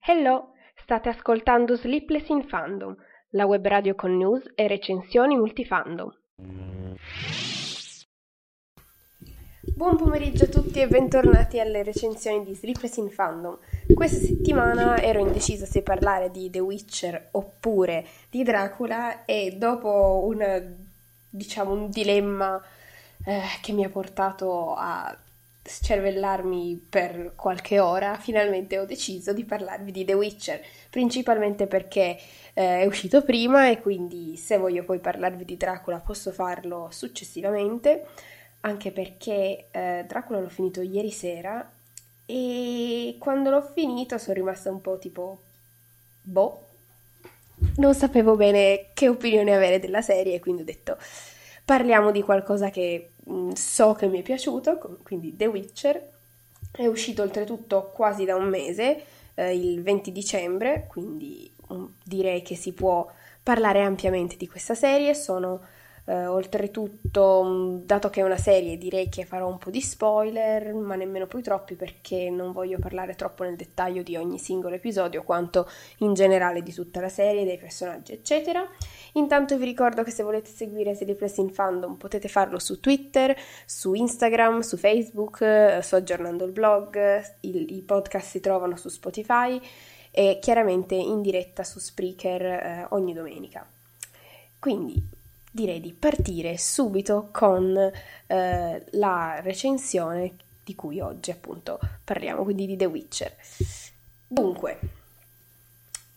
Hello, state ascoltando Sleepless in Fandom, la web radio con news e recensioni multifandom. Buon pomeriggio a tutti e bentornati alle recensioni di Sleepless in Fandom. Questa settimana ero indecisa se parlare di The Witcher oppure di Dracula e dopo un, diciamo, un dilemma eh, che mi ha portato a scervellarmi per qualche ora, finalmente ho deciso di parlarvi di The Witcher, principalmente perché eh, è uscito prima e quindi se voglio poi parlarvi di Dracula posso farlo successivamente, anche perché eh, Dracula l'ho finito ieri sera e quando l'ho finito sono rimasta un po' tipo boh, non sapevo bene che opinione avere della serie quindi ho detto parliamo di qualcosa che mm, so che mi è piaciuto, quindi The Witcher. È uscito oltretutto quasi da un mese, eh, il 20 dicembre, quindi um, direi che si può parlare ampiamente di questa serie. Sono eh, oltretutto, mm, dato che è una serie, direi che farò un po' di spoiler, ma nemmeno poi troppi perché non voglio parlare troppo nel dettaglio di ogni singolo episodio, quanto in generale di tutta la serie, dei personaggi, eccetera. Intanto vi ricordo che se volete seguire Sleepless in Fandom potete farlo su Twitter, su Instagram, su Facebook, eh, sto aggiornando il blog, il, i podcast si trovano su Spotify e chiaramente in diretta su Spreaker eh, ogni domenica. Quindi direi di partire subito con eh, la recensione di cui oggi appunto parliamo, quindi di The Witcher. Dunque,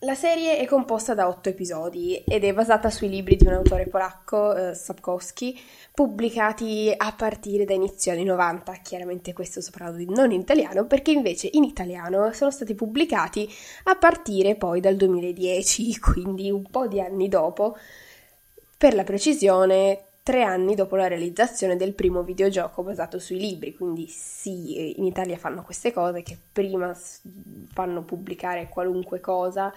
la serie è composta da otto episodi ed è basata sui libri di un autore polacco, eh, Sapkowski, pubblicati a partire da inizio anni 90. Chiaramente questo sto parlando non in italiano, perché invece in italiano sono stati pubblicati a partire poi dal 2010, quindi un po' di anni dopo, per la precisione tre anni dopo la realizzazione del primo videogioco basato sui libri, quindi sì, in Italia fanno queste cose che prima fanno pubblicare qualunque cosa,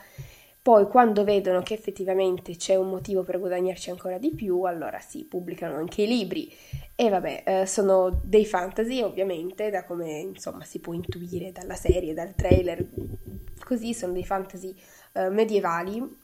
poi quando vedono che effettivamente c'è un motivo per guadagnarci ancora di più, allora sì, pubblicano anche i libri. E vabbè, eh, sono dei fantasy ovviamente, da come insomma si può intuire dalla serie, dal trailer, così sono dei fantasy eh, medievali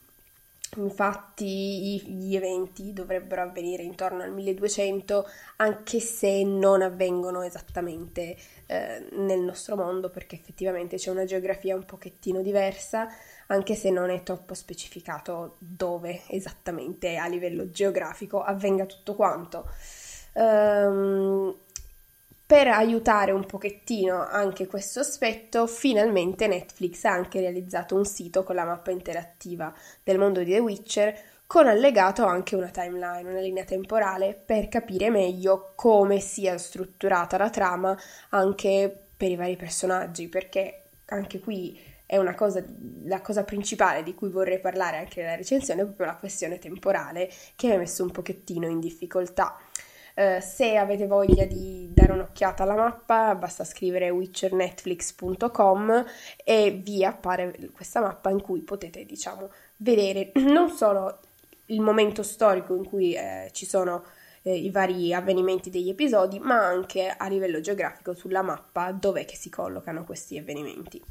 Infatti gli eventi dovrebbero avvenire intorno al 1200, anche se non avvengono esattamente eh, nel nostro mondo, perché effettivamente c'è una geografia un pochettino diversa, anche se non è troppo specificato dove esattamente a livello geografico avvenga tutto quanto. Um, per aiutare un pochettino anche questo aspetto, finalmente Netflix ha anche realizzato un sito con la mappa interattiva del mondo di The Witcher, con allegato anche una timeline, una linea temporale, per capire meglio come sia strutturata la trama anche per i vari personaggi, perché anche qui è una cosa, la cosa principale di cui vorrei parlare anche nella recensione, è proprio la questione temporale che mi ha messo un pochettino in difficoltà. Eh, se avete voglia di dare un'occhiata alla mappa, basta scrivere witchernetflix.com e vi appare questa mappa in cui potete, diciamo, vedere non solo il momento storico in cui eh, ci sono eh, i vari avvenimenti degli episodi, ma anche a livello geografico sulla mappa dove si collocano questi avvenimenti.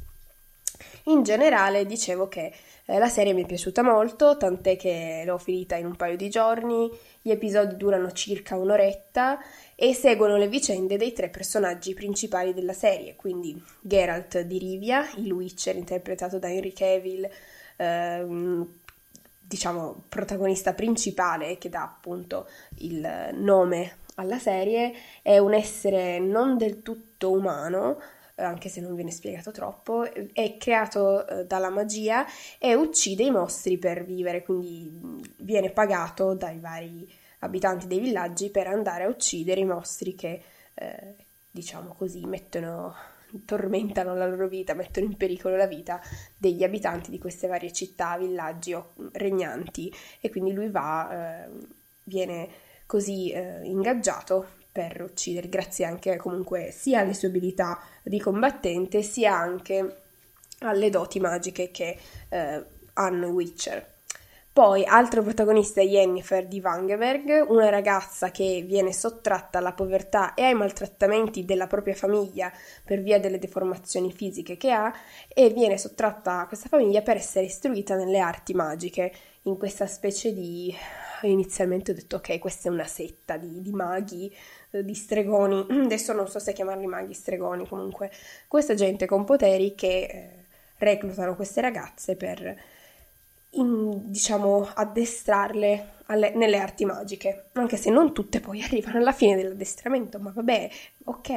In generale dicevo che eh, la serie mi è piaciuta molto, tant'è che l'ho finita in un paio di giorni, gli episodi durano circa un'oretta e seguono le vicende dei tre personaggi principali della serie, quindi Geralt di Rivia, il Witcher interpretato da Henry Cavill, ehm, diciamo protagonista principale che dà appunto il nome alla serie, è un essere non del tutto umano, anche se non viene spiegato troppo, è creato eh, dalla magia e uccide i mostri per vivere, quindi viene pagato dai vari abitanti dei villaggi per andare a uccidere i mostri che, eh, diciamo così, mettono, tormentano la loro vita, mettono in pericolo la vita degli abitanti di queste varie città, villaggi o regnanti. E quindi lui va, eh, viene così eh, ingaggiato per uccidere, grazie anche comunque sia alle sue abilità di combattente sia anche alle doti magiche che eh, hanno i Witcher. Poi, altro protagonista è Jennifer di Vangeberg, una ragazza che viene sottratta alla povertà e ai maltrattamenti della propria famiglia per via delle deformazioni fisiche che ha e viene sottratta a questa famiglia per essere istruita nelle arti magiche, in questa specie di... Inizialmente ho detto ok, questa è una setta di, di maghi, eh, di stregoni, adesso non so se chiamarli maghi stregoni, comunque. Questa gente con poteri che eh, reclutano queste ragazze per in, diciamo, addestrarle alle, nelle arti magiche, anche se non tutte poi arrivano alla fine dell'addestramento, ma vabbè, ok,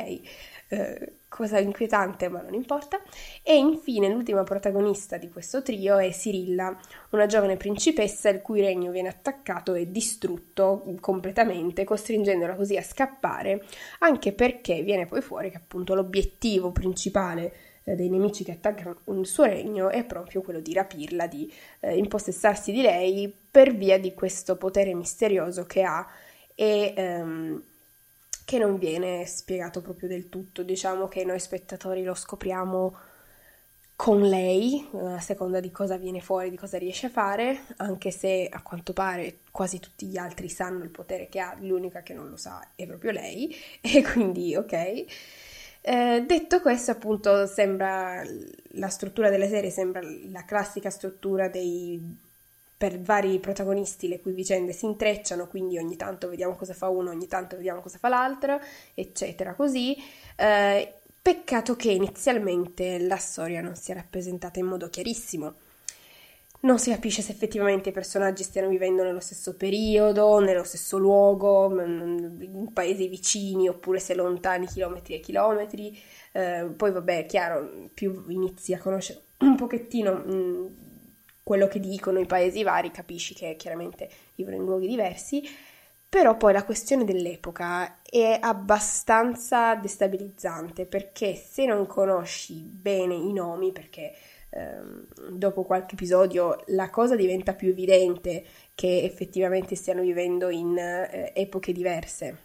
eh, cosa inquietante, ma non importa. E infine l'ultima protagonista di questo trio è Sirilla, una giovane principessa il cui regno viene attaccato e distrutto completamente, costringendola così a scappare, anche perché viene poi fuori che appunto l'obiettivo principale eh, dei nemici che attaccano il suo regno è proprio quello di rapirla, di eh, impossessarsi di lei per via di questo potere misterioso che ha e ehm, che non viene spiegato proprio del tutto. Diciamo che noi spettatori lo scopriamo con lei, a seconda di cosa viene fuori, di cosa riesce a fare, anche se a quanto pare quasi tutti gli altri sanno il potere che ha, l'unica che non lo sa è proprio lei, e quindi ok. Eh, detto questo, appunto, sembra la struttura delle serie sembra la classica struttura dei per vari protagonisti le cui vicende si intrecciano, quindi ogni tanto vediamo cosa fa uno, ogni tanto vediamo cosa fa l'altro, eccetera, così. Eh, peccato che inizialmente la storia non sia rappresentata in modo chiarissimo non si capisce se effettivamente i personaggi stiano vivendo nello stesso periodo, nello stesso luogo, in paesi vicini oppure se lontani chilometri e chilometri. Eh, poi vabbè, chiaro, più inizi a conoscere un pochettino mh, quello che dicono i paesi vari, capisci che chiaramente vivono in luoghi diversi, però poi la questione dell'epoca è abbastanza destabilizzante perché se non conosci bene i nomi, perché ehm, dopo qualche episodio la cosa diventa più evidente che effettivamente stiano vivendo in eh, epoche diverse.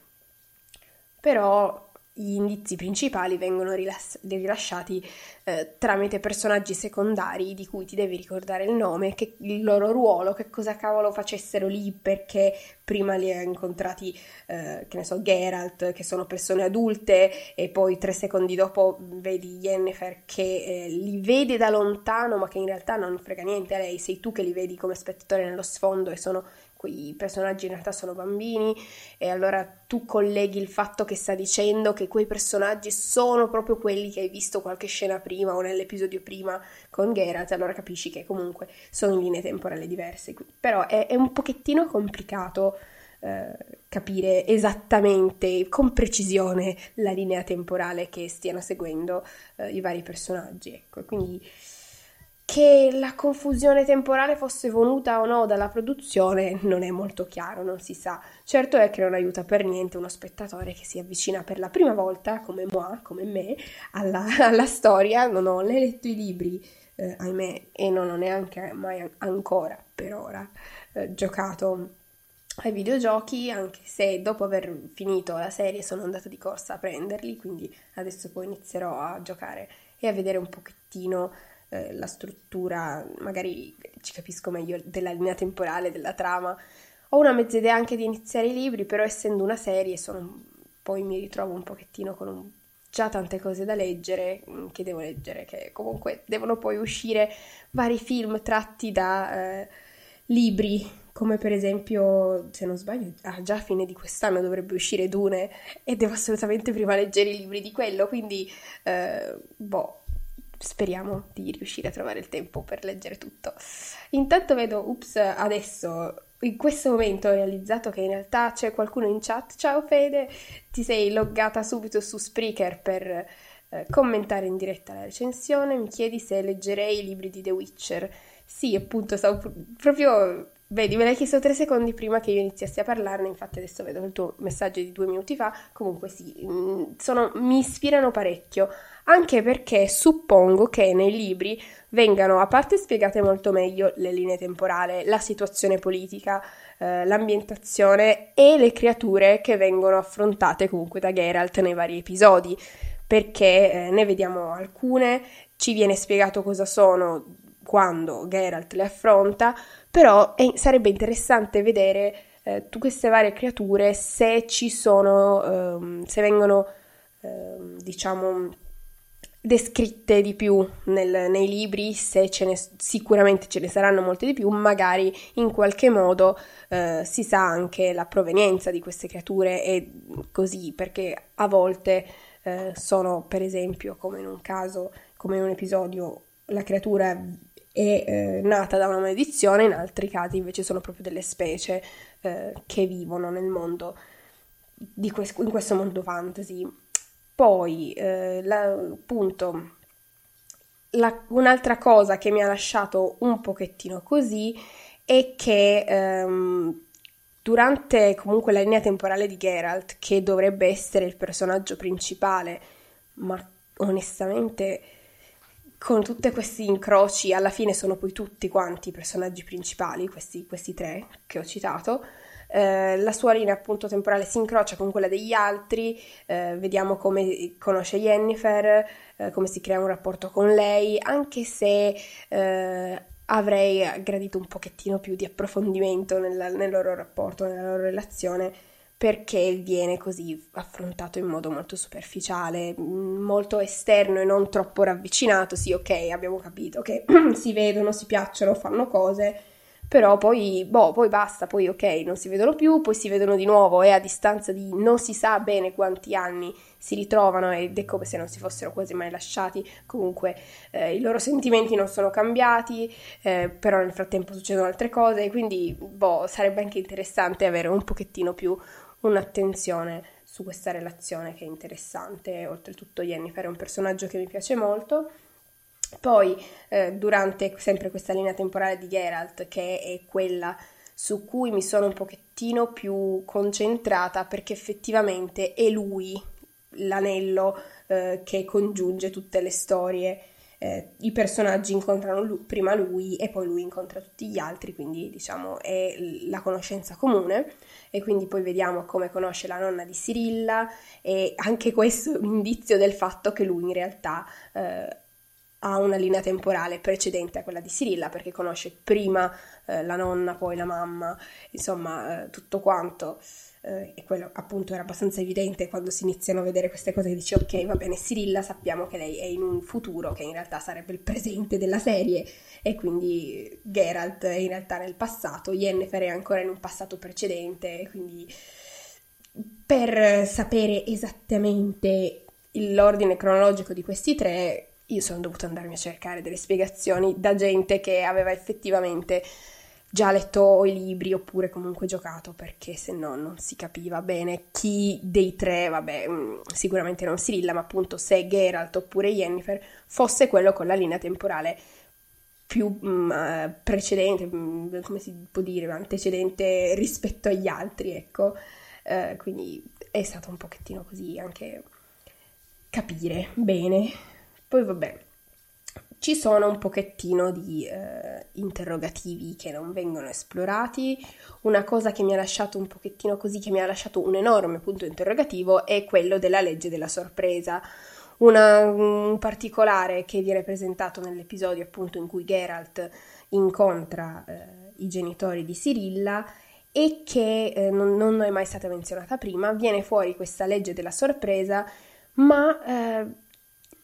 Però gli indizi principali vengono rilass- rilasciati eh, tramite personaggi secondari di cui ti devi ricordare il nome, che, il loro ruolo, che cosa cavolo facessero lì, perché prima li ha incontrati, eh, che ne so, Geralt, che sono persone adulte, e poi tre secondi dopo vedi Yennefer che eh, li vede da lontano, ma che in realtà non frega niente a lei, sei tu che li vedi come spettatore nello sfondo e sono quei personaggi in realtà sono bambini e allora tu colleghi il fatto che sta dicendo che quei personaggi sono proprio quelli che hai visto qualche scena prima o nell'episodio prima con Geralt, allora capisci che comunque sono in linee temporali diverse. Però è, è un pochettino complicato eh, capire esattamente, con precisione, la linea temporale che stiano seguendo eh, i vari personaggi. Ecco, quindi che la confusione temporale fosse venuta o no dalla produzione non è molto chiaro, non si sa. Certo è che non aiuta per niente uno spettatore che si avvicina per la prima volta, come moi, come me, alla, alla storia. Non ho né letto i libri, eh, ahimè, e non ho neanche mai ancora, per ora, eh, giocato ai videogiochi, anche se dopo aver finito la serie sono andata di corsa a prenderli, quindi adesso poi inizierò a giocare e a vedere un pochettino eh, la struttura, magari ci capisco meglio della linea temporale, della trama. Ho una mezza idea anche di iniziare i libri, però essendo una serie sono, poi mi ritrovo un pochettino con un, già tante cose da leggere, mm, che devo leggere, che comunque devono poi uscire vari film tratti da eh, libri come per esempio, se non sbaglio, ah, già a fine di quest'anno dovrebbe uscire Dune e devo assolutamente prima leggere i libri di quello, quindi eh, boh, speriamo di riuscire a trovare il tempo per leggere tutto. Intanto vedo, ups, adesso in questo momento ho realizzato che in realtà c'è qualcuno in chat. Ciao Fede, ti sei loggata subito su Spreaker per eh, commentare in diretta la recensione. Mi chiedi se leggerei i libri di The Witcher. Sì, appunto, stavo proprio Vedi, me l'hai chiesto tre secondi prima che io iniziassi a parlarne, infatti adesso vedo il tuo messaggio di due minuti fa. Comunque sì, mm, sono, mi ispirano parecchio, anche perché suppongo che nei libri vengano a parte spiegate molto meglio le linee temporali, la situazione politica, eh, l'ambientazione e le creature che vengono affrontate comunque da Geralt nei vari episodi, perché eh, ne vediamo alcune, ci viene spiegato cosa sono quando Geralt le affronta, però è, sarebbe interessante vedere eh, queste varie creature se ci sono, ehm, se vengono, ehm, diciamo, descritte di più nel, nei libri, se ce ne, sicuramente ce ne saranno molte di più, magari in qualche modo eh, si sa anche la provenienza di queste creature e così, perché a volte eh, sono, per esempio, come in un caso, come in un episodio, la creatura è eh, nata da una maledizione, in altri casi invece sono proprio delle specie eh, che vivono nel mondo, questo, in questo mondo fantasy. Poi, eh, la, appunto, la, un'altra cosa che mi ha lasciato un pochettino così è che ehm, durante comunque la linea temporale di Geralt, che dovrebbe essere il personaggio principale, ma onestamente con tutti questi incroci, alla fine sono poi tutti quanti i personaggi principali, questi, questi tre che ho citato. Eh, la sua linea appunto temporale si incrocia con quella degli altri, eh, vediamo come conosce Jennifer, eh, come si crea un rapporto con lei, anche se eh, avrei gradito un pochettino più di approfondimento nel, nel loro rapporto, nella loro relazione perché viene così affrontato in modo molto superficiale, mm, molto esterno e non troppo ravvicinato. Sì, ok, abbiamo capito che si vedono, si piacciono, fanno cose, però poi, boh, poi basta, poi ok, non si vedono più, poi si vedono di nuovo e a distanza di non si sa bene quanti anni si ritrovano ed è come se non si fossero quasi mai lasciati, comunque eh, i loro sentimenti non sono cambiati, eh, però nel frattempo succedono altre cose, quindi boh, sarebbe anche interessante avere un pochettino più un'attenzione su questa relazione che è interessante, oltretutto Jennifer è un personaggio che mi piace molto. Poi, eh, durante sempre questa linea temporale di Geralt, che è quella su cui mi sono un pochettino più concentrata perché effettivamente è lui l'anello eh, che congiunge tutte le storie. Eh, I personaggi incontrano lui, prima lui e poi lui incontra tutti gli altri, quindi diciamo è la conoscenza comune e quindi poi vediamo come conosce la nonna di Sirilla e anche questo è un indizio del fatto che lui in realtà eh, ha una linea temporale precedente a quella di Sirilla perché conosce prima eh, la nonna, poi la mamma, insomma eh, tutto quanto. Eh, e quello appunto era abbastanza evidente quando si iniziano a vedere queste cose dici ok va bene Sirilla sappiamo che lei è in un futuro che in realtà sarebbe il presente della serie e quindi Geralt è in realtà nel passato, Yennefer è ancora in un passato precedente quindi per sapere esattamente l'ordine cronologico di questi tre io sono dovuta andarmi a cercare delle spiegazioni da gente che aveva effettivamente già letto i libri oppure comunque giocato perché se no non si capiva bene chi dei tre, vabbè, mm, sicuramente non Sirilla, ma appunto se Geralt oppure Yennefer fosse quello con la linea temporale più um, precedente, um, come si può dire, antecedente rispetto agli altri, ecco. Uh, quindi è stato un pochettino così anche capire bene. Poi vabbè, ci sono un pochettino di eh, interrogativi che non vengono esplorati. Una cosa che mi ha lasciato un pochettino così, che mi ha lasciato un enorme punto interrogativo, è quello della legge della sorpresa. Una, un particolare che viene presentato nell'episodio appunto in cui Geralt incontra eh, i genitori di Sirilla e che eh, non, non è mai stata menzionata prima. Viene fuori questa legge della sorpresa, ma eh,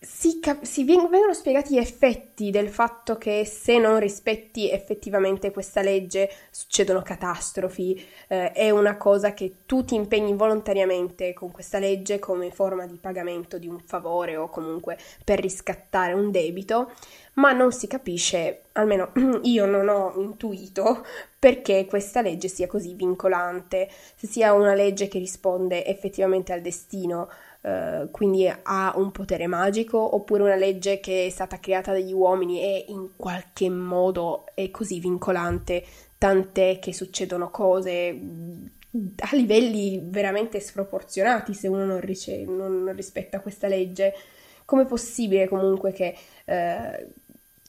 si, cap- si vengono spiegati gli effetti del fatto che se non rispetti effettivamente questa legge succedono catastrofi, eh, è una cosa che tu ti impegni volontariamente con questa legge come forma di pagamento di un favore o comunque per riscattare un debito, ma non si capisce, almeno io non ho intuito perché questa legge sia così vincolante, se sia una legge che risponde effettivamente al destino Uh, quindi ha un potere magico, oppure una legge che è stata creata dagli uomini e in qualche modo è così vincolante, tant'è che succedono cose a livelli veramente sproporzionati se uno non, rice- non rispetta questa legge. Com'è possibile comunque che eh,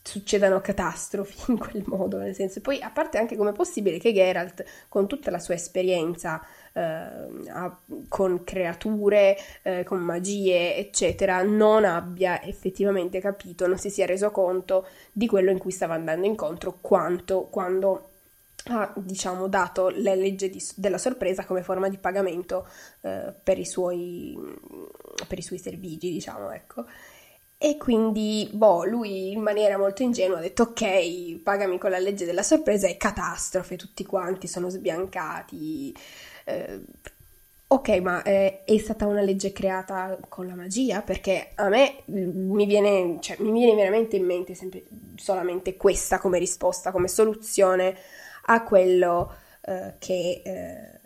succedano catastrofi in quel modo? Nel senso, poi a parte anche com'è possibile che Geralt, con tutta la sua esperienza eh, con creature, eh, con magie, eccetera, non abbia effettivamente capito, non si sia reso conto di quello in cui stava andando incontro quanto, quando ha diciamo dato la legge di, della sorpresa come forma di pagamento eh, per, i suoi, per i suoi servigi, diciamo, ecco. E quindi, boh, lui in maniera molto ingenua ha detto ok, pagami con la legge della sorpresa e catastrofe, tutti quanti sono sbiancati. Eh, ok, ma eh, è stata una legge creata con la magia? Perché a me mi viene, cioè, mi viene veramente in mente sempre, solamente questa come risposta, come soluzione a quello eh, che... Eh,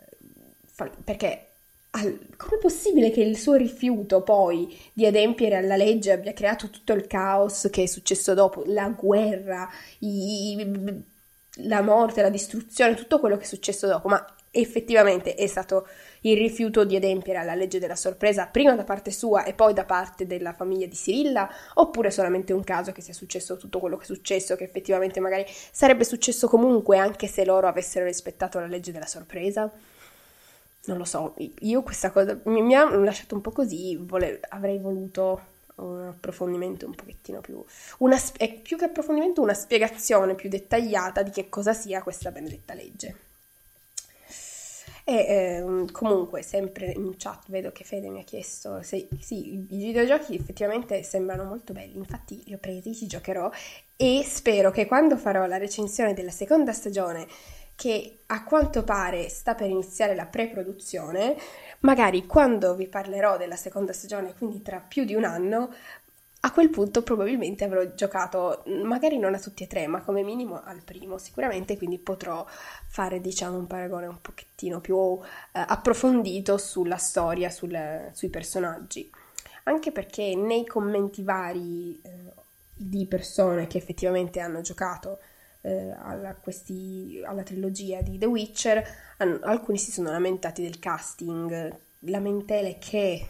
fa, perché al, com'è possibile che il suo rifiuto poi di adempiere alla legge abbia creato tutto il caos che è successo dopo, la guerra, i, la morte, la distruzione, tutto quello che è successo dopo? Ma effettivamente è stato il rifiuto di adempiere alla legge della sorpresa prima da parte sua e poi da parte della famiglia di Sirilla oppure solamente un caso che sia successo tutto quello che è successo che effettivamente magari sarebbe successo comunque anche se loro avessero rispettato la legge della sorpresa non lo so io questa cosa mi, mi ha lasciato un po' così vole, avrei voluto un approfondimento un pochettino più una, più che approfondimento una spiegazione più dettagliata di che cosa sia questa benedetta legge. E ehm, comunque, sempre in chat vedo che Fede mi ha chiesto se sì, i videogiochi effettivamente sembrano molto belli, infatti li ho presi, ci giocherò e spero che quando farò la recensione della seconda stagione, che a quanto pare sta per iniziare la pre-produzione, magari quando vi parlerò della seconda stagione, quindi tra più di un anno, a quel punto probabilmente avrò giocato magari non a tutti e tre, ma come minimo al primo sicuramente, quindi potrò fare diciamo un paragone un pochettino più eh, approfondito sulla storia, sul, sui personaggi. Anche perché nei commenti vari eh, di persone che effettivamente hanno giocato eh, alla, questi, alla, trilogia di The Witcher, hanno, alcuni si sono lamentati del casting, lamentele che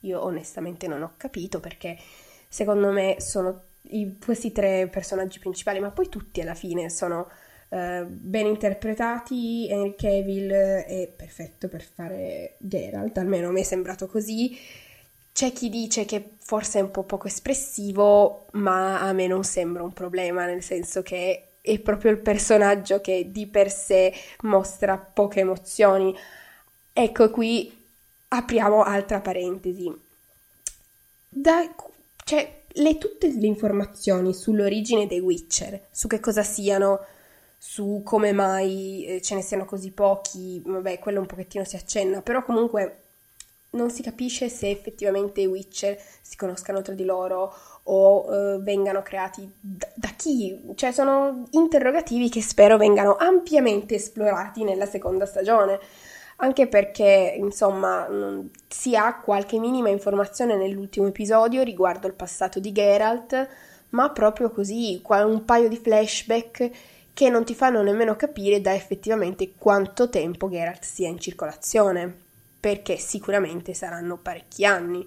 io onestamente non ho capito perché secondo me sono i, questi tre personaggi principali, ma poi tutti alla fine sono uh, ben interpretati. Henry Cavill è perfetto per fare Geralt, almeno me è sembrato così. C'è chi dice che forse è un po' poco espressivo, ma a me non sembra un problema, nel senso che è proprio il personaggio che di per sé mostra poche emozioni. Ecco qui apriamo altra parentesi. Da cioè, le, tutte le informazioni sull'origine dei Witcher, su che cosa siano, su come mai eh, ce ne siano così pochi, vabbè, quello un pochettino si accenna, però comunque non si capisce se effettivamente i Witcher si conoscano tra di loro o eh, vengano creati da, da, chi, cioè sono interrogativi che spero vengano ampiamente esplorati nella seconda stagione. Anche perché insomma si ha qualche minima informazione nell'ultimo episodio riguardo il passato di Geralt, ma proprio così, un paio di flashback che non ti fanno nemmeno capire da effettivamente quanto tempo Geralt sia in circolazione, perché sicuramente saranno parecchi anni,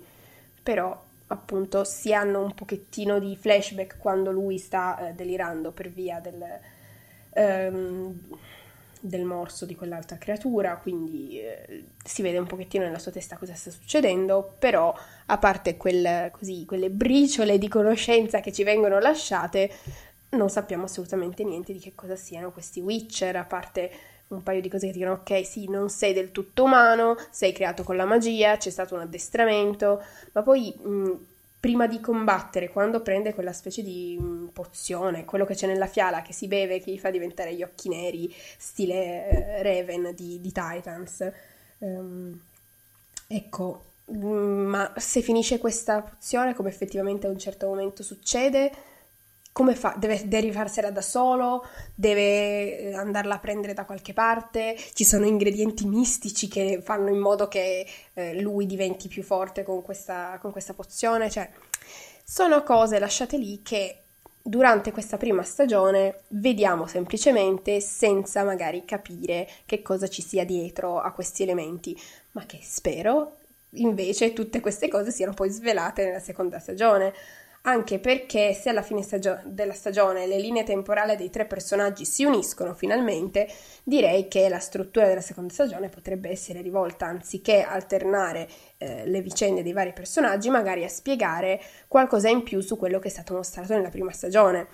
però appunto si hanno un pochettino di flashback quando lui sta eh, delirando per via del... Um, del morso di quell'altra creatura, quindi eh, si vede un pochettino nella sua testa cosa sta succedendo, però a parte quel, così, quelle briciole di conoscenza che ci vengono lasciate, non sappiamo assolutamente niente di che cosa siano questi Witcher, a parte un paio di cose che dicono ok sì non sei del tutto umano, sei creato con la magia, c'è stato un addestramento, ma poi mh, prima di combattere, quando prende quella specie di mm, pozione, quello che c'è nella fiala che si beve, che gli fa diventare gli occhi neri, stile eh, Raven di, di Titans. Um, ecco, mm, ma se finisce questa pozione, come effettivamente a un certo momento succede, come fa? Deve derivarsela da solo? Deve eh, andarla a prendere da qualche parte? Ci sono ingredienti mistici che fanno in modo che eh, lui diventi più forte con questa, con questa pozione? Cioè, sono cose lasciate lì che durante questa prima stagione vediamo semplicemente senza magari capire che cosa ci sia dietro a questi elementi, ma che spero invece tutte queste cose siano poi svelate nella seconda stagione anche perché se alla fine stagio- della stagione le linee temporali dei tre personaggi si uniscono finalmente, direi che la struttura della seconda stagione potrebbe essere rivolta anziché alternare eh, le vicende dei vari personaggi, magari a spiegare qualcosa in più su quello che è stato mostrato nella prima stagione.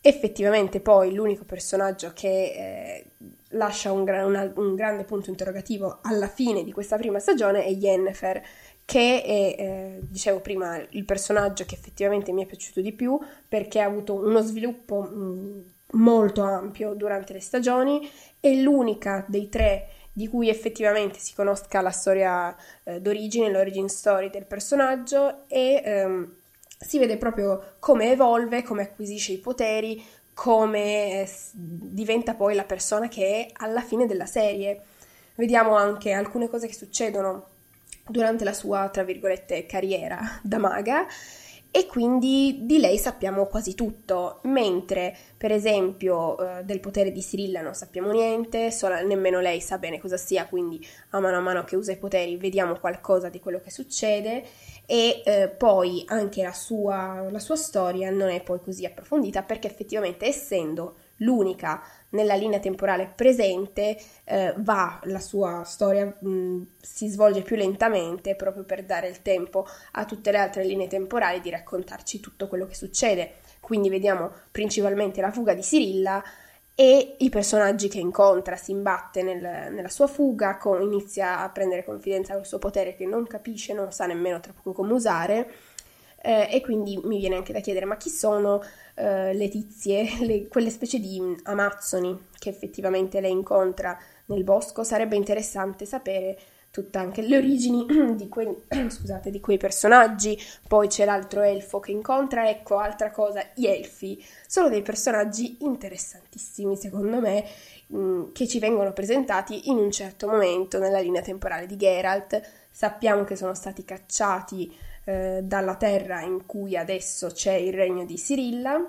Effettivamente poi l'unico personaggio che eh, lascia un, gra- una- un grande punto interrogativo alla fine di questa prima stagione è Yennefer, che è, eh, dicevo prima, il personaggio che effettivamente mi è piaciuto di più perché ha avuto uno sviluppo mh, molto ampio durante le stagioni, è l'unica dei tre di cui effettivamente si conosca la storia eh, d'origine, l'origin story del personaggio e ehm, si vede proprio come evolve, come acquisisce i poteri, come eh, diventa poi la persona che è alla fine della serie. Vediamo anche alcune cose che succedono durante la sua, tra virgolette, carriera da maga e quindi di lei sappiamo quasi tutto, mentre per esempio eh, del potere di Sirilla non sappiamo niente, sola, nemmeno lei sa bene cosa sia, quindi a mano a mano che usa i poteri vediamo qualcosa di quello che succede e eh, poi anche la sua, la sua storia non è poi così approfondita perché effettivamente essendo l'unica nella linea temporale presente, eh, va la sua storia, mh, si svolge più lentamente proprio per dare il tempo a tutte le altre linee temporali di raccontarci tutto quello che succede. Quindi vediamo principalmente la fuga di Sirilla e i personaggi che incontra, si imbatte nel, nella sua fuga, con, inizia a prendere confidenza del suo potere che non capisce, non sa nemmeno troppo come usare eh, e quindi mi viene anche da chiedere ma chi sono eh, le tizie, le, quelle specie di amazzoni che effettivamente lei incontra nel bosco, sarebbe interessante sapere tutte anche le origini di quei, scusate, di quei personaggi, poi c'è l'altro elfo che incontra, ecco altra cosa, gli elfi. Sono dei personaggi interessantissimi secondo me mm, che ci vengono presentati in un certo momento nella linea temporale di Geralt, sappiamo che sono stati cacciati eh, dalla terra in cui adesso c'è il regno di Sirilla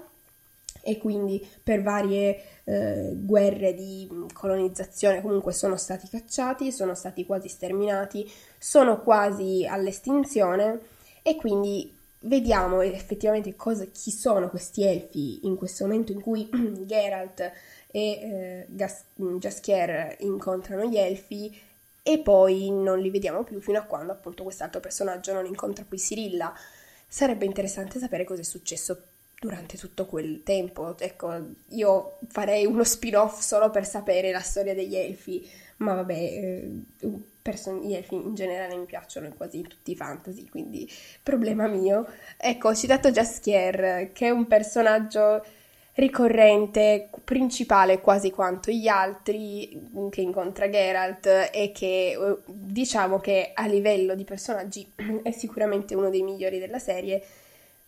e quindi per varie eh, guerre di colonizzazione comunque sono stati cacciati, sono stati quasi sterminati, sono quasi all'estinzione e quindi vediamo effettivamente cosa, chi sono questi elfi in questo momento in cui Geralt e eh, Gas- Jaskier incontrano gli elfi e poi non li vediamo più fino a quando appunto quest'altro personaggio non incontra poi Sirilla. Sarebbe interessante sapere cosa è successo durante tutto quel tempo. Ecco, io farei uno spin-off solo per sapere la storia degli elfi, ma vabbè, eh, person- gli elfi in generale mi piacciono quasi tutti i fantasy, quindi problema mio. Ecco, ho citato Jaskier, che è un personaggio ricorrente, principale quasi quanto gli altri che incontra Geralt e che eh, diciamo che a livello di personaggi è sicuramente uno dei migliori della serie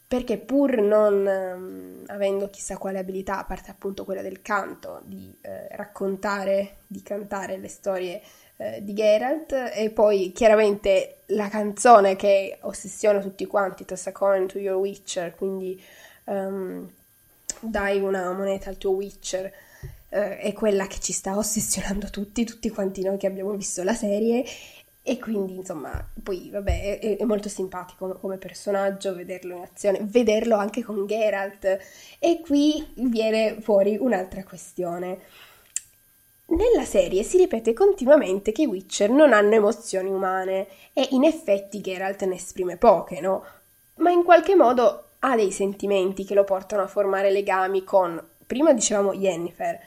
perché pur non um, avendo chissà quale abilità, a parte appunto quella del canto, di eh, raccontare, di cantare le storie eh, di Geralt, e poi chiaramente la canzone che ossessiona tutti quanti, Toss a coin to your Witcher, quindi um, dai una moneta al tuo Witcher, eh, è quella che ci sta ossessionando tutti, tutti quanti noi che abbiamo visto la serie e quindi insomma poi vabbè è, è molto simpatico come personaggio vederlo in azione, vederlo anche con Geralt e qui viene fuori un'altra questione. Nella serie si ripete continuamente che i Witcher non hanno emozioni umane e in effetti Geralt ne esprime poche, no? Ma in qualche modo ha dei sentimenti che lo portano a formare legami con, prima dicevamo Jennifer,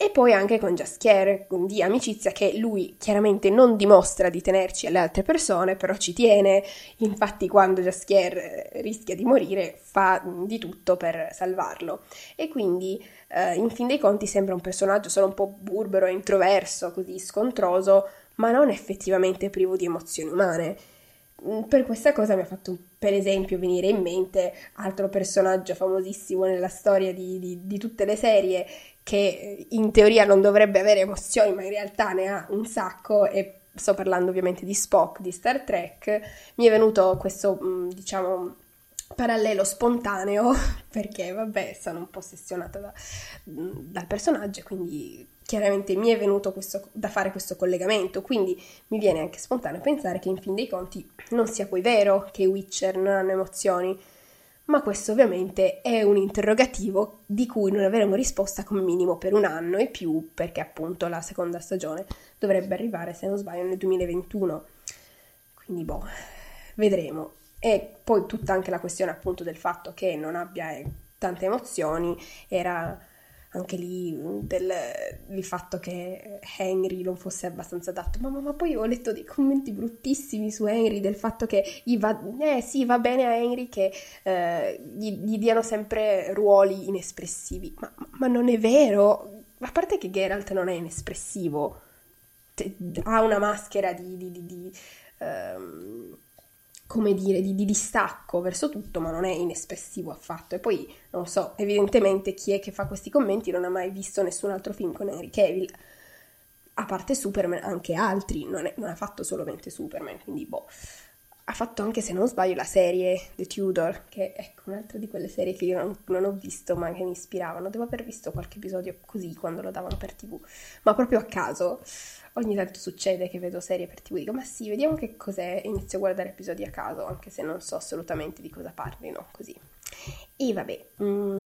e poi anche con Jaskier, di amicizia che lui chiaramente non dimostra di tenerci alle altre persone, però ci tiene. Infatti, quando Jaskier eh, rischia di morire, fa di tutto per salvarlo. E quindi, eh, in fin dei conti, sembra un personaggio solo un po' burbero introverso, così scontroso, ma non effettivamente privo di emozioni umane. Mm, per questa cosa mi ha fatto per esempio venire in mente altro personaggio famosissimo nella storia di, di, di, tutte le serie che in teoria non dovrebbe avere emozioni ma in realtà ne ha un sacco e sto parlando ovviamente di Spock di Star Trek. Mi è venuto questo mm, diciamo parallelo spontaneo, perché vabbè, sono un po' ossessionata da, dal personaggio, quindi chiaramente mi è venuto questo, da fare questo collegamento, quindi mi viene anche spontaneo pensare che in fin dei conti non sia poi vero che i Witcher non hanno emozioni, ma questo ovviamente è un interrogativo di cui non avremo risposta come minimo per un anno e più, perché appunto la seconda stagione dovrebbe arrivare, se non sbaglio, nel 2021. Quindi boh, vedremo. E poi tutta anche la questione appunto del fatto che non abbia eh, tante emozioni era anche lì del, il fatto che Henry non fosse abbastanza adatto. Ma, ma, ma, poi ho letto dei commenti bruttissimi su Henry del fatto che gli va, eh, sì, va bene a Henry che eh, gli, gli, diano sempre ruoli inespressivi. Ma, ma, non è vero. A parte che Geralt non è inespressivo, ha una maschera di, di, di, di um, come dire, di, di, distacco verso tutto, ma non è inespressivo affatto. E poi, non so, evidentemente chi è che fa questi commenti non ha mai visto nessun altro film con Henry Cavill, a parte Superman, anche altri, non, è, non ha fatto solamente Superman, quindi boh. Ha fatto anche, se non sbaglio, la serie The Tudor, che è ecco, un'altra di quelle serie che io non, non ho visto, ma che mi ispiravano. Devo aver visto qualche episodio così quando lo davano per tv, ma proprio a caso ogni tanto succede che vedo serie per TV e dico ma sì, vediamo che cos'è e inizio a guardare episodi a caso, anche se non so assolutamente di cosa parlino, così. E vabbè. Mm.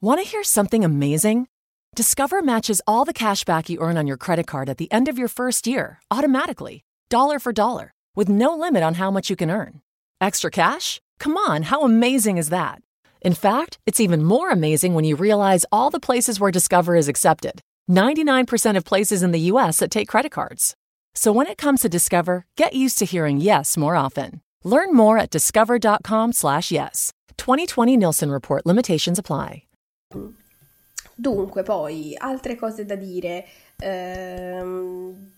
Want to hear something amazing? Discover matches all the cash back you earn on your credit card at the end of your first year, automatically, dollar for dollar, with no limit on how much you can earn. Extra cash? Come on, how amazing is that? In fact, it's even more amazing when you realize all the places where Discover is accepted 99% of places in the US that take credit cards. So when it comes to Discover, get used to hearing yes more often. Learn more at discover.com/yes. 2020 Nielsen report limitations apply. Dunque, poi altre cose da dire. Ehm,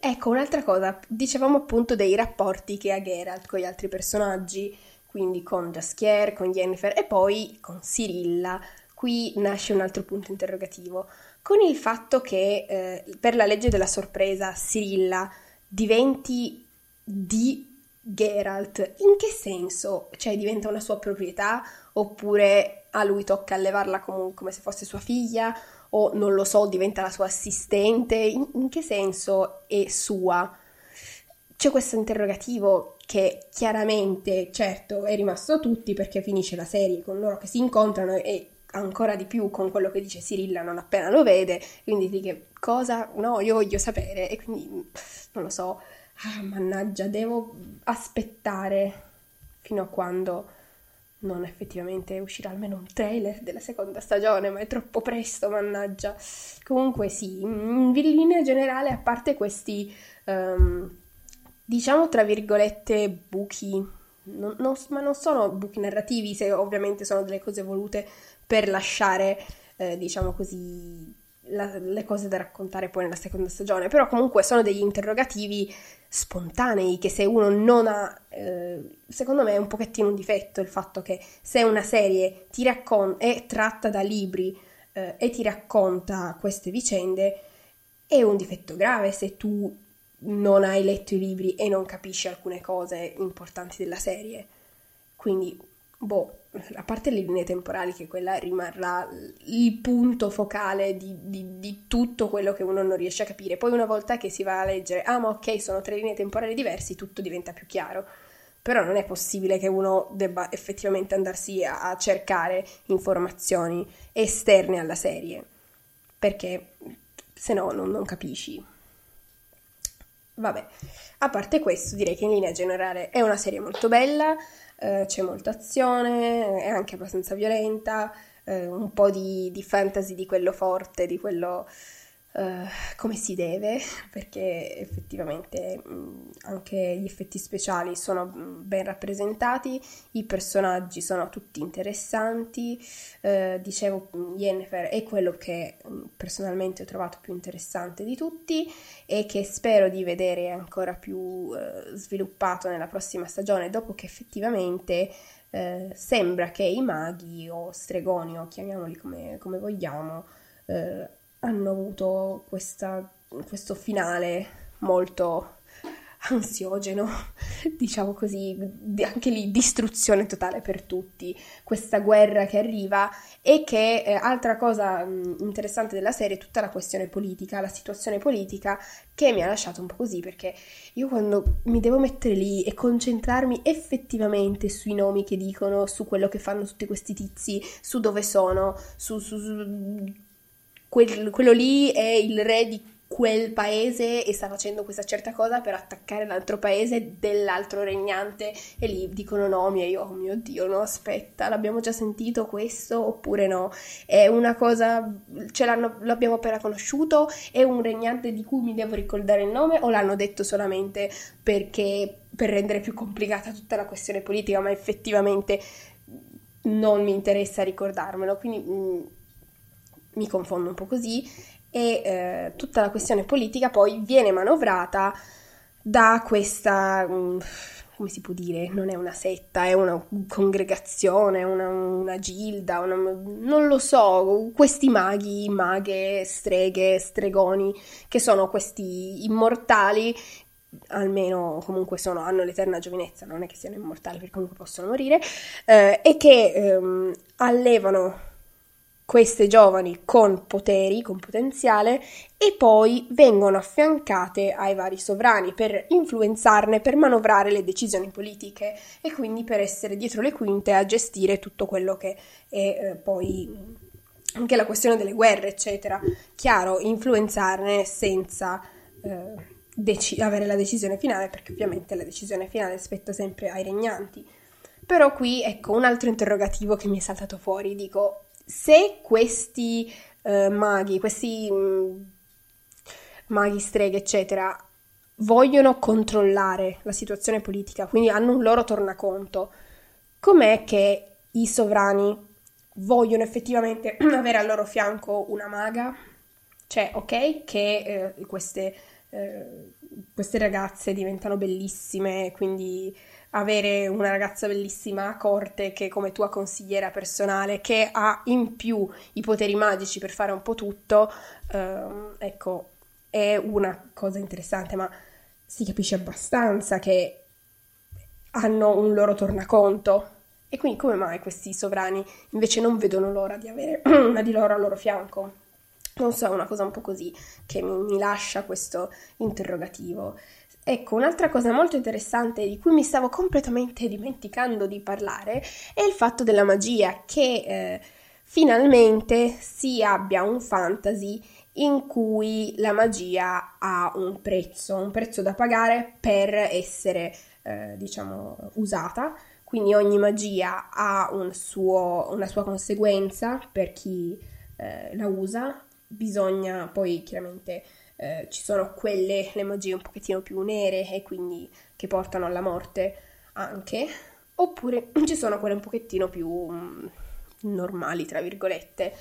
ecco, un'altra cosa, dicevamo appunto dei rapporti che ha Geralt con gli altri personaggi, quindi con Jaskier, con Yennefer e poi con Cyrilla. Qui nasce un altro punto interrogativo con il fatto che eh, per la legge della sorpresa Sirilla diventi di Geralt, in che senso? Cioè diventa una sua proprietà oppure a lui tocca allevarla come, come se fosse sua figlia o non lo so, diventa la sua assistente? In, in che senso è sua? C'è questo interrogativo che chiaramente, certo, è rimasto a tutti perché finisce la serie con loro che si incontrano e ancora di più con quello che dice Sirilla non appena lo vede, quindi di che cosa? No, io voglio sapere e quindi non lo so, ah, mannaggia, devo aspettare fino a quando non effettivamente uscirà almeno un trailer della seconda stagione, ma è troppo presto, mannaggia. Comunque sì, in linea generale, a parte questi, um, diciamo tra virgolette, buchi, non, non, ma non sono buchi narrativi, se ovviamente sono delle cose volute per lasciare, eh, diciamo così, la, le cose da raccontare poi nella seconda stagione, però comunque sono degli interrogativi spontanei che se uno non ha, eh, secondo me è un pochettino un difetto il fatto che se una serie ti racconta, è tratta da libri eh, e ti racconta queste vicende, è un difetto grave se tu non hai letto i libri e non capisci alcune cose importanti della serie. Quindi boh, a parte le linee temporali, che quella rimarrà il punto focale di, di, di, tutto quello che uno non riesce a capire. Poi una volta che si va a leggere, ah ma ok, sono tre linee temporali diversi, tutto diventa più chiaro. Però non è possibile che uno debba effettivamente andarsi a, a cercare informazioni esterne alla serie, perché se no non, non capisci. Vabbè, a parte questo, direi che in linea generale è una serie molto bella, eh, c'è molta azione, è anche abbastanza violenta, eh, un po' di, di, fantasy di quello forte, di quello eh, come si deve, perché effettivamente mh, anche gli effetti speciali sono ben rappresentati, i personaggi sono tutti interessanti, eh, dicevo Yennefer è quello che personalmente ho trovato più interessante di tutti e che spero di vedere ancora più eh, sviluppato nella prossima stagione, dopo che effettivamente eh, sembra che i maghi o stregoni o chiamiamoli come, come vogliamo eh, hanno avuto questa, questo finale molto ansiogeno, diciamo così, anche lì distruzione totale per tutti, questa guerra che arriva e che eh, altra cosa mh, interessante della serie è tutta la questione politica, la situazione politica che mi ha lasciato un po' così perché io quando mi devo mettere lì e concentrarmi effettivamente sui nomi che dicono, su quello che fanno tutti questi tizi, su dove sono, su, su, su quel, quello lì è il re di quel paese e sta facendo questa certa cosa per attaccare l'altro paese dell'altro regnante. E lì dicono nomi e io, oh mio Dio, no, aspetta, l'abbiamo già sentito questo oppure no? È una cosa, ce l'hanno, l'abbiamo appena conosciuto, è un regnante di cui mi devo ricordare il nome o l'hanno detto solamente perché per rendere più complicata tutta la questione politica, ma effettivamente non mi interessa ricordarmelo, quindi mh, mm, mi confondo un po' così e eh, tutta la questione politica poi viene manovrata da questa, mm, come si può dire, non è una setta, è una congregazione, una, una gilda, una, non lo so, questi maghi, maghe, streghe, stregoni, che sono questi immortali almeno comunque sono, hanno l'eterna giovinezza, non è che siano immortali perché comunque possono morire, eh, e che ehm, allevano queste giovani con poteri, con potenziale, e poi vengono affiancate ai vari sovrani per influenzarne, per manovrare le decisioni politiche e quindi per essere dietro le quinte a gestire tutto quello che è eh, poi anche la questione delle guerre, eccetera. Chiaro, influenzarne senza eh, dec- avere la decisione finale, perché ovviamente la decisione finale spetta sempre ai regnanti. Però qui ecco un altro interrogativo che mi è saltato fuori, dico se questi eh, maghi, questi mh, mm, maghi streghe, eccetera, vogliono controllare la situazione politica, quindi hanno un loro tornaconto, com'è che i sovrani vogliono effettivamente avere al loro fianco una maga? Cioè, ok, che eh, queste, eh, queste ragazze diventano bellissime, quindi avere una ragazza bellissima a corte che come tua consigliera personale, che ha in più i poteri magici per fare un po' tutto, ehm, ecco, è una cosa interessante, ma si capisce abbastanza che hanno un loro tornaconto. E quindi come mai questi sovrani invece non vedono l'ora di avere una di loro al loro fianco? Non so, è una cosa un po' così che mi, mi lascia questo interrogativo. Ecco, un'altra cosa molto interessante di cui mi stavo completamente dimenticando di parlare è il fatto della magia, che eh, finalmente si abbia un fantasy in cui la magia ha un prezzo, un prezzo da pagare per essere, eh, diciamo, usata. Quindi ogni magia ha un suo, una sua conseguenza per chi eh, la usa. Bisogna poi chiaramente eh, ci sono quelle, le magie un pochettino più nere e quindi che portano alla morte anche, oppure ci sono quelle un pochettino più mm, normali, tra virgolette.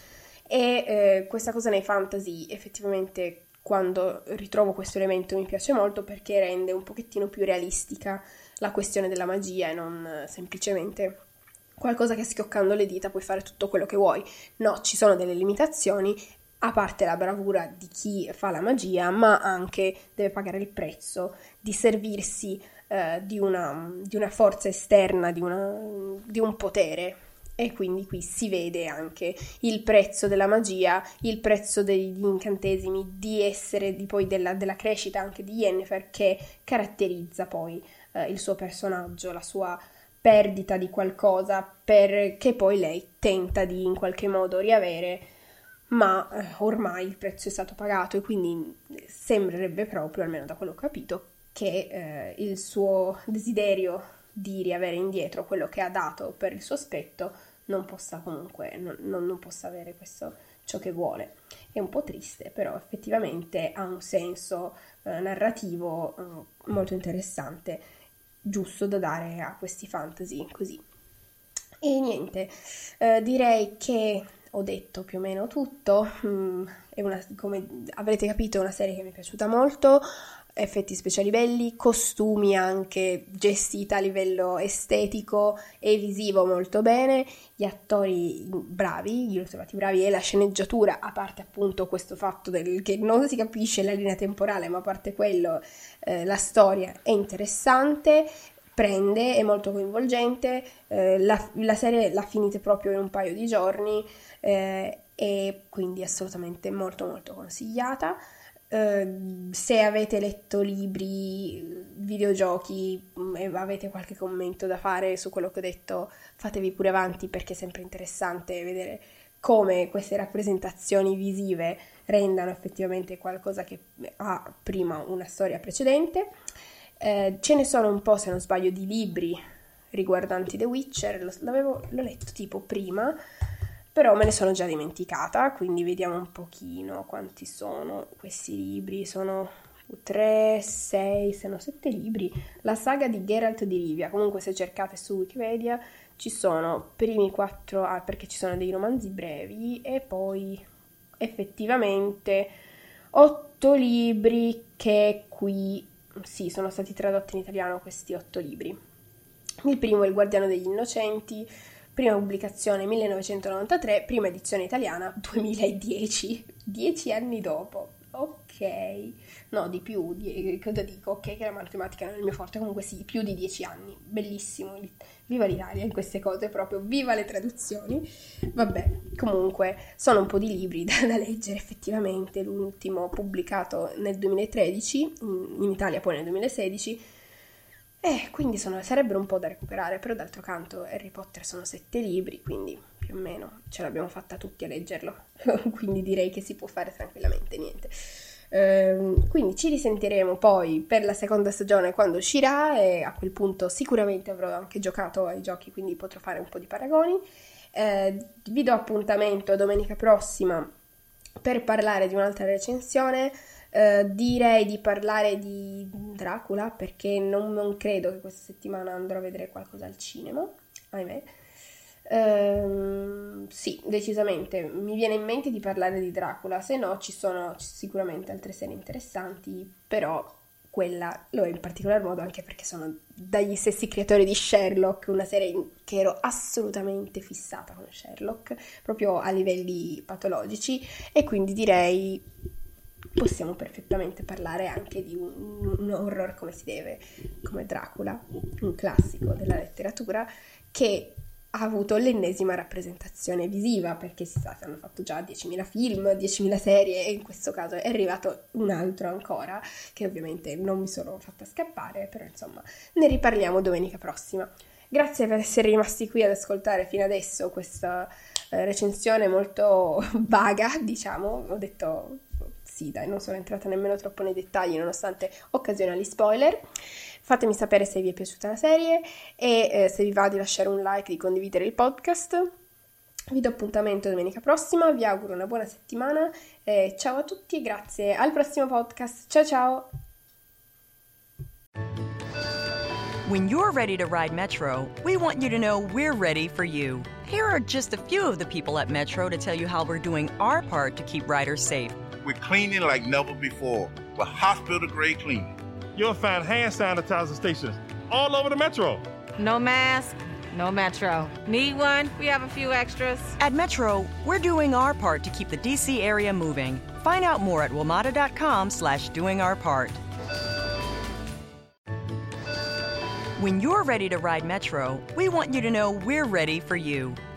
E eh, questa cosa nei fantasy effettivamente quando ritrovo questo elemento mi piace molto perché rende un pochettino più realistica la questione della magia e non semplicemente qualcosa che schioccando le dita puoi fare tutto quello che vuoi. No, ci sono delle limitazioni a parte la bravura di chi fa la magia, ma anche deve pagare il prezzo di servirsi eh, di, una, di, una, forza esterna, di, una, di, un potere. E quindi qui si vede anche il prezzo della magia, il prezzo degli incantesimi, di essere di poi della, della crescita anche di Yennefer che caratterizza poi eh, il suo personaggio, la sua perdita di qualcosa perché poi lei tenta di in qualche modo riavere ma eh, ormai il prezzo è stato pagato e quindi sembrerebbe proprio, almeno da quello che ho capito, che eh, il suo desiderio di riavere indietro quello che ha dato per il suo aspetto non possa comunque, non, non possa avere questo, ciò che vuole. È un po' triste, però effettivamente ha un senso eh, narrativo eh, molto interessante, giusto da dare a questi fantasy così. E niente, eh, direi che ho detto più o meno tutto. Mm, una, come avrete capito, è una serie che mi è piaciuta molto. effetti speciali belli, costumi anche gestita a livello estetico e visivo molto bene, gli attori bravi, li ho trovati bravi e la sceneggiatura, a parte appunto questo fatto del, che non si capisce la linea temporale, ma a parte quello eh, la storia è interessante, prende, è molto coinvolgente, eh, la, la, serie l'ha finita proprio in un paio di giorni eh, e quindi assolutamente molto molto consigliata. Uh, se avete letto libri, videogiochi mm, e avete qualche commento da fare su quello che ho detto, fatevi pure avanti perché è sempre interessante vedere come queste rappresentazioni visive rendano effettivamente qualcosa che ha prima una storia precedente. Uh, ce ne sono un po', se non sbaglio, di libri riguardanti The Witcher, l'ho letto tipo prima, però me ne sono già dimenticata, quindi vediamo un pochino quanti sono questi libri, sono 3, 6, se no 7 libri, la saga di Geralt di Rivia, comunque se cercate su Wikipedia ci sono primi 4, ah, perché ci sono dei romanzi brevi e poi effettivamente 8 libri che qui, sì, sono stati tradotti in italiano questi 8 libri. Il primo è Il Guardiano degli Innocenti, prima pubblicazione 1993, prima edizione italiana 2010, dieci anni dopo. Ok, no, di più, di, cosa dico? Ok, che la matematica non è il mio forte, comunque sì, più di dieci anni, bellissimo, viva l'Italia in queste cose, proprio viva le traduzioni. Vabbè, comunque sono un po' di libri da, da leggere effettivamente, l'ultimo pubblicato nel 2013, in, in Italia poi nel 2016 e quindi sono, sarebbero un po' da recuperare, però d'altro canto Harry Potter sono sette libri, quindi più o meno ce l'abbiamo fatta tutti a leggerlo, quindi direi che si può fare tranquillamente niente. Ehm, quindi ci risentiremo poi per la seconda stagione quando uscirà e a quel punto sicuramente avrò anche giocato ai giochi, quindi potrò fare un po' di paragoni. Eh, vi do appuntamento domenica prossima per parlare di un'altra recensione. Uh, direi di parlare di Dracula perché non, non, credo che questa settimana andrò a vedere qualcosa al cinema, ahimè. Uh, sì, decisamente. Mi viene in mente di parlare di Dracula, se no ci sono sicuramente altre serie interessanti, però quella lo è in particolar modo anche perché sono dagli stessi creatori di Sherlock, una serie che ero assolutamente fissata con Sherlock, proprio a livelli patologici, e quindi direi possiamo perfettamente parlare anche di un, un, horror come si deve, come Dracula, un classico della letteratura, che ha avuto l'ennesima rappresentazione visiva, perché si sa, hanno fatto già 10.000 film, 10.000 serie e in questo caso è arrivato un altro ancora, che ovviamente non mi sono fatta scappare, però insomma ne riparliamo domenica prossima. Grazie per essere rimasti qui ad ascoltare fino adesso questa eh, recensione molto vaga, diciamo, ho detto sì, dai, non sono entrata nemmeno troppo nei dettagli nonostante occasionali spoiler. Fatemi sapere se vi è piaciuta la serie e eh, se vi va di lasciare un like, di condividere il podcast. Vi do appuntamento domenica prossima, vi auguro una buona settimana, eh, ciao a tutti grazie al prossimo podcast. Ciao ciao! When you're ready to ride Metro, we want you to know we're ready for you. Here are just a few of the people at Metro to tell you how we're doing our part to keep riders safe. We're cleaning like never before with hospital grade cleaning. You'll find hand sanitizer stations all over the metro. No mask, no Metro. Need one? We have a few extras. At Metro, we're doing our part to keep the DC area moving. Find out more at WMATA.com slash doing our part. When you're ready to ride Metro, we want you to know we're ready for you.